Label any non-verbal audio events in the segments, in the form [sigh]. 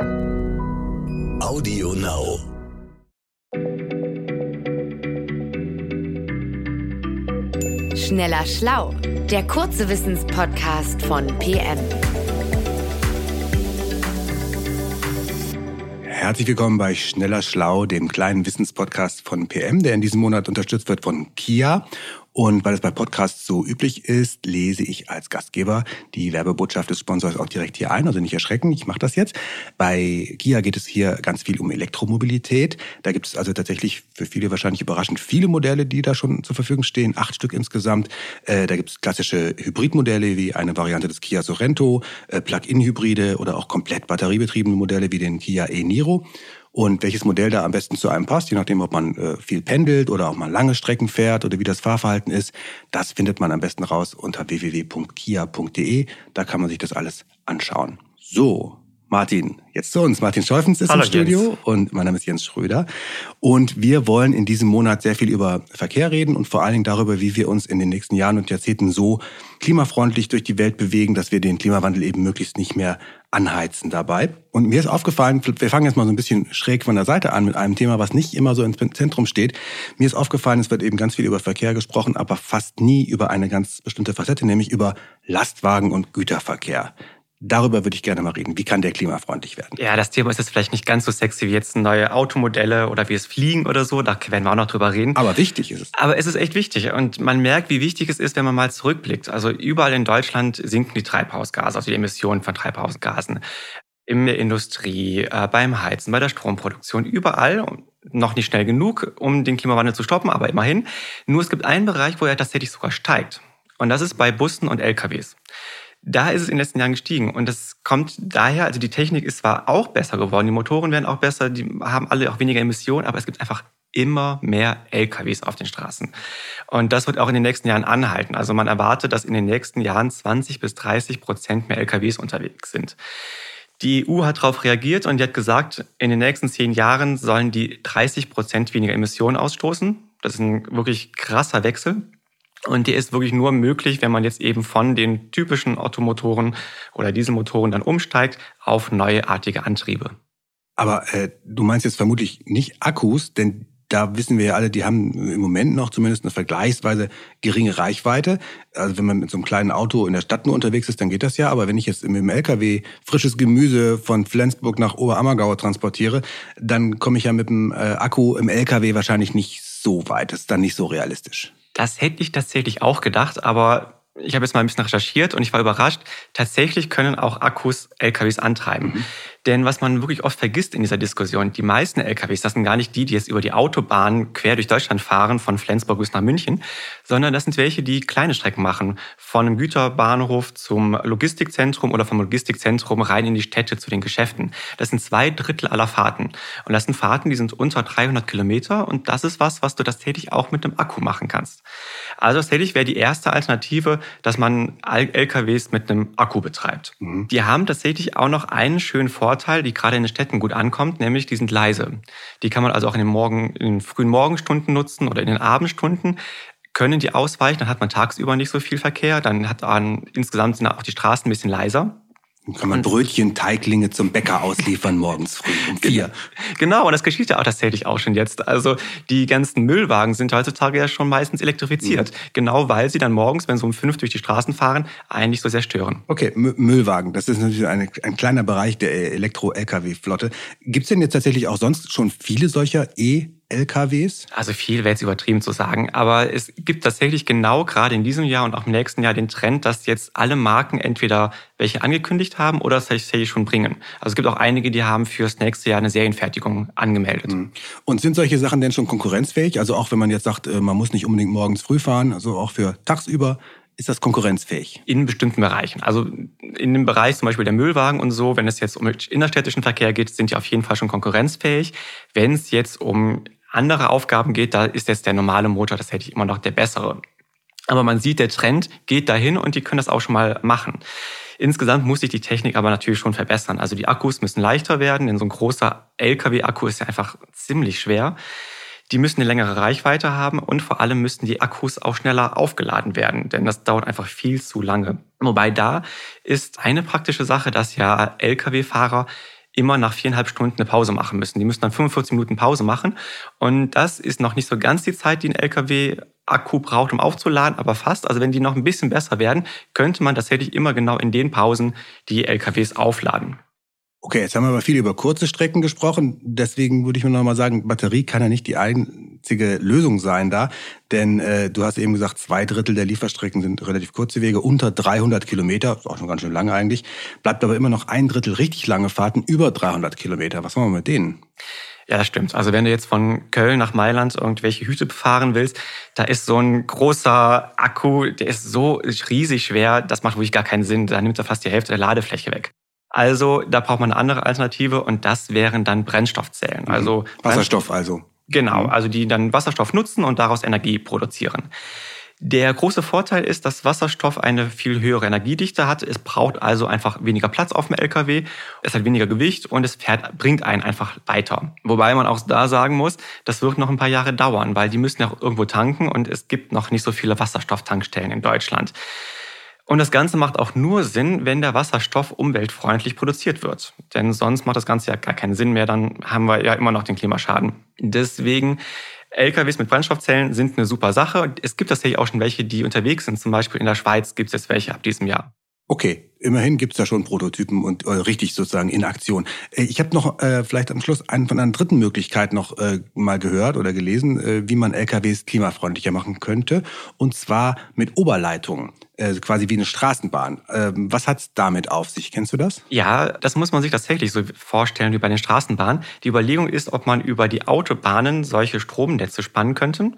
Audio Now. Schneller Schlau, der kurze Wissenspodcast von PM. Herzlich willkommen bei Schneller Schlau, dem kleinen Wissenspodcast von PM, der in diesem Monat unterstützt wird von Kia. Und weil es bei Podcasts so üblich ist, lese ich als Gastgeber die Werbebotschaft des Sponsors auch direkt hier ein. Also nicht erschrecken, ich mache das jetzt. Bei Kia geht es hier ganz viel um Elektromobilität. Da gibt es also tatsächlich für viele wahrscheinlich überraschend viele Modelle, die da schon zur Verfügung stehen. Acht Stück insgesamt. Äh, da gibt es klassische Hybridmodelle wie eine Variante des Kia Sorento, äh, Plug-in-Hybride oder auch komplett batteriebetriebene Modelle wie den Kia e-Niro und welches Modell da am besten zu einem passt, je nachdem, ob man äh, viel pendelt oder auch mal lange Strecken fährt oder wie das Fahrverhalten ist, das findet man am besten raus unter www.kia.de. Da kann man sich das alles anschauen. So, Martin, jetzt zu uns. Martin Schäufens ist Hallo, im Studio Jens. und mein Name ist Jens Schröder. Und wir wollen in diesem Monat sehr viel über Verkehr reden und vor allen Dingen darüber, wie wir uns in den nächsten Jahren und Jahrzehnten so klimafreundlich durch die Welt bewegen, dass wir den Klimawandel eben möglichst nicht mehr anheizen dabei. Und mir ist aufgefallen, wir fangen jetzt mal so ein bisschen schräg von der Seite an mit einem Thema, was nicht immer so im Zentrum steht. Mir ist aufgefallen, es wird eben ganz viel über Verkehr gesprochen, aber fast nie über eine ganz bestimmte Facette, nämlich über Lastwagen und Güterverkehr. Darüber würde ich gerne mal reden. Wie kann der klimafreundlich werden? Ja, das Thema ist jetzt vielleicht nicht ganz so sexy wie jetzt neue Automodelle oder wie es fliegen oder so. Da werden wir auch noch drüber reden. Aber wichtig ist es. Aber es ist echt wichtig. Und man merkt, wie wichtig es ist, wenn man mal zurückblickt. Also überall in Deutschland sinken die Treibhausgase, also die Emissionen von Treibhausgasen. In der Industrie, äh, beim Heizen, bei der Stromproduktion, überall. Noch nicht schnell genug, um den Klimawandel zu stoppen, aber immerhin. Nur es gibt einen Bereich, wo er tatsächlich sogar steigt. Und das ist bei Bussen und LKWs. Da ist es in den letzten Jahren gestiegen. Und das kommt daher, also die Technik ist zwar auch besser geworden, die Motoren werden auch besser, die haben alle auch weniger Emissionen, aber es gibt einfach immer mehr LKWs auf den Straßen. Und das wird auch in den nächsten Jahren anhalten. Also man erwartet, dass in den nächsten Jahren 20 bis 30 Prozent mehr LKWs unterwegs sind. Die EU hat darauf reagiert und die hat gesagt, in den nächsten zehn Jahren sollen die 30 Prozent weniger Emissionen ausstoßen. Das ist ein wirklich krasser Wechsel. Und die ist wirklich nur möglich, wenn man jetzt eben von den typischen Ottomotoren oder Dieselmotoren dann umsteigt auf neuartige Antriebe. Aber äh, du meinst jetzt vermutlich nicht Akkus, denn da wissen wir ja alle, die haben im Moment noch zumindest eine vergleichsweise geringe Reichweite. Also wenn man mit so einem kleinen Auto in der Stadt nur unterwegs ist, dann geht das ja. Aber wenn ich jetzt mit dem LKW frisches Gemüse von Flensburg nach Oberammergau transportiere, dann komme ich ja mit dem äh, Akku im LKW wahrscheinlich nicht so weit. Das ist dann nicht so realistisch. Das hätte ich tatsächlich auch gedacht, aber ich habe jetzt mal ein bisschen recherchiert und ich war überrascht. Tatsächlich können auch Akkus LKWs antreiben. Mhm. Denn was man wirklich oft vergisst in dieser Diskussion, die meisten LKWs, das sind gar nicht die, die jetzt über die Autobahn quer durch Deutschland fahren, von Flensburg bis nach München, sondern das sind welche, die kleine Strecken machen. Von einem Güterbahnhof zum Logistikzentrum oder vom Logistikzentrum rein in die Städte zu den Geschäften. Das sind zwei Drittel aller Fahrten. Und das sind Fahrten, die sind unter 300 Kilometer und das ist was, was du tatsächlich auch mit einem Akku machen kannst. Also tatsächlich wäre die erste Alternative, dass man LKWs mit einem Akku betreibt. Mhm. Die haben tatsächlich auch noch einen schönen Vorteil, die gerade in den Städten gut ankommt, nämlich die sind leise. Die kann man also auch in den, Morgen, in den frühen Morgenstunden nutzen oder in den Abendstunden können die ausweichen, dann hat man tagsüber nicht so viel Verkehr, dann hat man insgesamt sind auch die Straßen ein bisschen leiser. Dann kann man Brötchen, Teiglinge zum Bäcker ausliefern morgens früh um vier. Genau, und das geschieht ja auch tatsächlich auch schon jetzt. Also die ganzen Müllwagen sind heutzutage ja schon meistens elektrifiziert. Mhm. Genau weil sie dann morgens, wenn sie um fünf durch die Straßen fahren, eigentlich so sehr stören. Okay, M Müllwagen, das ist natürlich eine, ein kleiner Bereich der Elektro-Lkw-Flotte. Gibt es denn jetzt tatsächlich auch sonst schon viele solcher E- LKWs? Also viel wäre jetzt übertrieben zu sagen, aber es gibt tatsächlich genau gerade in diesem Jahr und auch im nächsten Jahr den Trend, dass jetzt alle Marken entweder welche angekündigt haben oder es tatsächlich schon bringen. Also es gibt auch einige, die haben fürs nächste Jahr eine Serienfertigung angemeldet. Hm. Und sind solche Sachen denn schon konkurrenzfähig? Also auch wenn man jetzt sagt, äh, man muss nicht unbedingt morgens früh fahren, also auch für tagsüber, ist das konkurrenzfähig? In bestimmten Bereichen. Also in dem Bereich zum Beispiel der Müllwagen und so, wenn es jetzt um innerstädtischen Verkehr geht, sind die auf jeden Fall schon konkurrenzfähig. Wenn es jetzt um andere Aufgaben geht, da ist jetzt der normale Motor tatsächlich immer noch der bessere. Aber man sieht, der Trend geht dahin und die können das auch schon mal machen. Insgesamt muss sich die Technik aber natürlich schon verbessern. Also die Akkus müssen leichter werden, denn so ein großer LKW-Akku ist ja einfach ziemlich schwer. Die müssen eine längere Reichweite haben und vor allem müssten die Akkus auch schneller aufgeladen werden, denn das dauert einfach viel zu lange. Wobei da ist eine praktische Sache, dass ja Lkw-Fahrer immer nach viereinhalb Stunden eine Pause machen müssen. Die müssen dann 45 Minuten Pause machen. Und das ist noch nicht so ganz die Zeit, die ein LKW-Akku braucht, um aufzuladen, aber fast. Also wenn die noch ein bisschen besser werden, könnte man tatsächlich immer genau in den Pausen die LKWs aufladen. Okay, jetzt haben wir aber viel über kurze Strecken gesprochen. Deswegen würde ich mir nochmal sagen, Batterie kann ja nicht die einzige Lösung sein da. Denn äh, du hast eben gesagt, zwei Drittel der Lieferstrecken sind relativ kurze Wege, unter 300 Kilometer. Ist auch schon ganz schön lange eigentlich. Bleibt aber immer noch ein Drittel richtig lange Fahrten über 300 Kilometer. Was machen wir mit denen? Ja, das stimmt. Also wenn du jetzt von Köln nach Mailand irgendwelche Hüte befahren willst, da ist so ein großer Akku, der ist so riesig schwer, das macht wirklich gar keinen Sinn. Da nimmt er fast die Hälfte der Ladefläche weg. Also da braucht man eine andere Alternative und das wären dann Brennstoffzellen. Mhm. Also Wasserstoff also. Genau, Mhm. also die dann Wasserstoff nutzen und daraus Energie produzieren. Der große Vorteil ist, dass Wasserstoff eine viel höhere Energiedichte hat. Es braucht also einfach weniger Platz auf dem LKW. Es hat weniger Gewicht und es fährt, bringt einen einfach weiter. Wobei man auch da sagen muss, das wird noch ein paar Jahre dauern, weil die müssen ja auch irgendwo tanken und es gibt noch nicht so viele Wasserstofftankstellen in Deutschland. Und das Ganze macht auch nur Sinn, wenn der Wasserstoff umweltfreundlich produziert wird. Denn sonst macht das Ganze ja gar keinen Sinn mehr, dann haben wir ja immer noch den Klimaschaden. Deswegen LKWs mit Brennstoffzellen sind eine super Sache. Es gibt tatsächlich auch schon welche, die unterwegs sind. Zum Beispiel in der Schweiz gibt es jetzt welche ab diesem Jahr. Okay, immerhin gibt's da schon Prototypen und äh, richtig sozusagen in Aktion. Äh, ich habe noch äh, vielleicht am Schluss einen von einer dritten Möglichkeit noch äh, mal gehört oder gelesen, äh, wie man LKWs klimafreundlicher machen könnte. Und zwar mit Oberleitungen, äh, quasi wie eine Straßenbahn. Ähm, was hat's damit auf sich? Kennst du das? Ja, das muss man sich tatsächlich so vorstellen wie bei den Straßenbahnen. Die Überlegung ist, ob man über die Autobahnen solche Stromnetze spannen könnte.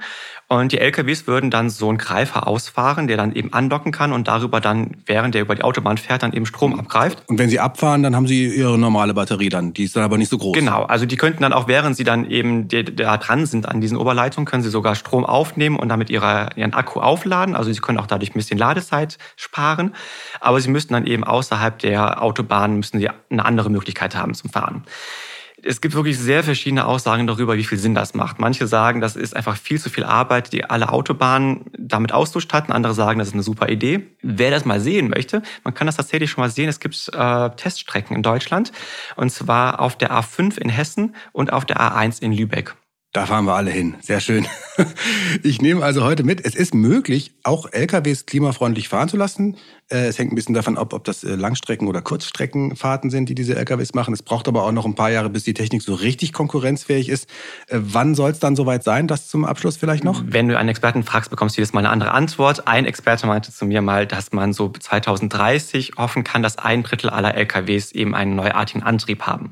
Und die LKWs würden dann so einen Greifer ausfahren, der dann eben andocken kann und darüber dann, während der über die Autobahn fährt, dann eben Strom abgreift. Und wenn sie abfahren, dann haben sie ihre normale Batterie dann. Die ist dann aber nicht so groß. Genau, also die könnten dann auch, während sie dann eben da dran sind an diesen Oberleitungen, können sie sogar Strom aufnehmen und damit ihre, ihren Akku aufladen. Also sie können auch dadurch ein bisschen Ladezeit sparen. Aber sie müssten dann eben außerhalb der Autobahn müssen sie eine andere Möglichkeit haben zum Fahren. Es gibt wirklich sehr verschiedene Aussagen darüber, wie viel Sinn das macht. Manche sagen, das ist einfach viel zu viel Arbeit, die alle Autobahnen damit auszustatten. Andere sagen, das ist eine super Idee. Wer das mal sehen möchte, man kann das tatsächlich schon mal sehen. Es gibt äh, Teststrecken in Deutschland und zwar auf der A5 in Hessen und auf der A1 in Lübeck. Da fahren wir alle hin. Sehr schön. [laughs] Ich nehme also heute mit, es ist möglich, auch LKWs klimafreundlich fahren zu lassen. Äh, Es hängt ein bisschen davon ab, ob das äh, Langstrecken- oder Kurzstreckenfahrten sind, die diese LKWs machen. Es braucht aber auch noch ein paar Jahre, bis die Technik so richtig konkurrenzfähig ist. Äh, Wann soll es dann soweit sein? Das zum Abschluss vielleicht noch? Wenn du einen Experten fragst, bekommst du jedes Mal eine andere Antwort. Ein Experte meinte zu mir mal, dass man so 2030 hoffen kann, dass ein Drittel aller LKWs eben einen neuartigen Antrieb haben.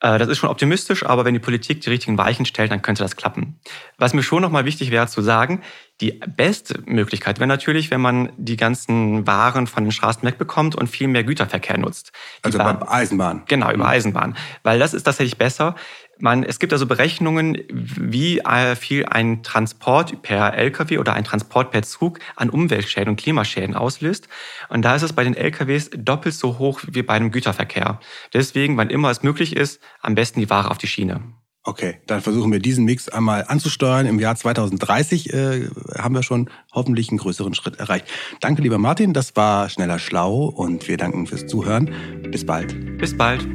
Äh, Das ist schon optimistisch, aber wenn die Politik die richtigen Weichen stellt, dann könnte das klappen. Was mir schon nochmal wichtig wäre zu sagen, die beste Möglichkeit wäre natürlich, wenn man die ganzen Waren von den Straßen wegbekommt und viel mehr Güterverkehr nutzt. Die Also bei Eisenbahn. Genau, über Eisenbahn. Weil das ist tatsächlich besser. Man, es gibt also Berechnungen, wie äh, viel ein Transport per Lkw oder ein Transport per Zug an Umweltschäden und Klimaschäden auslöst. Und da ist es bei den Lkws doppelt so hoch wie bei einem Güterverkehr. Deswegen, wann immer es möglich ist, am besten die Ware auf die Schiene. Okay, dann versuchen wir diesen Mix einmal anzusteuern. Im Jahr 2030 äh, haben wir schon hoffentlich einen größeren Schritt erreicht. Danke, lieber Martin. Das war Schneller Schlau und wir danken fürs Zuhören. Bis bald. Bis bald.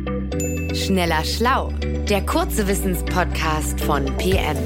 Schneller Schlau, der kurze Wissenspodcast von PM.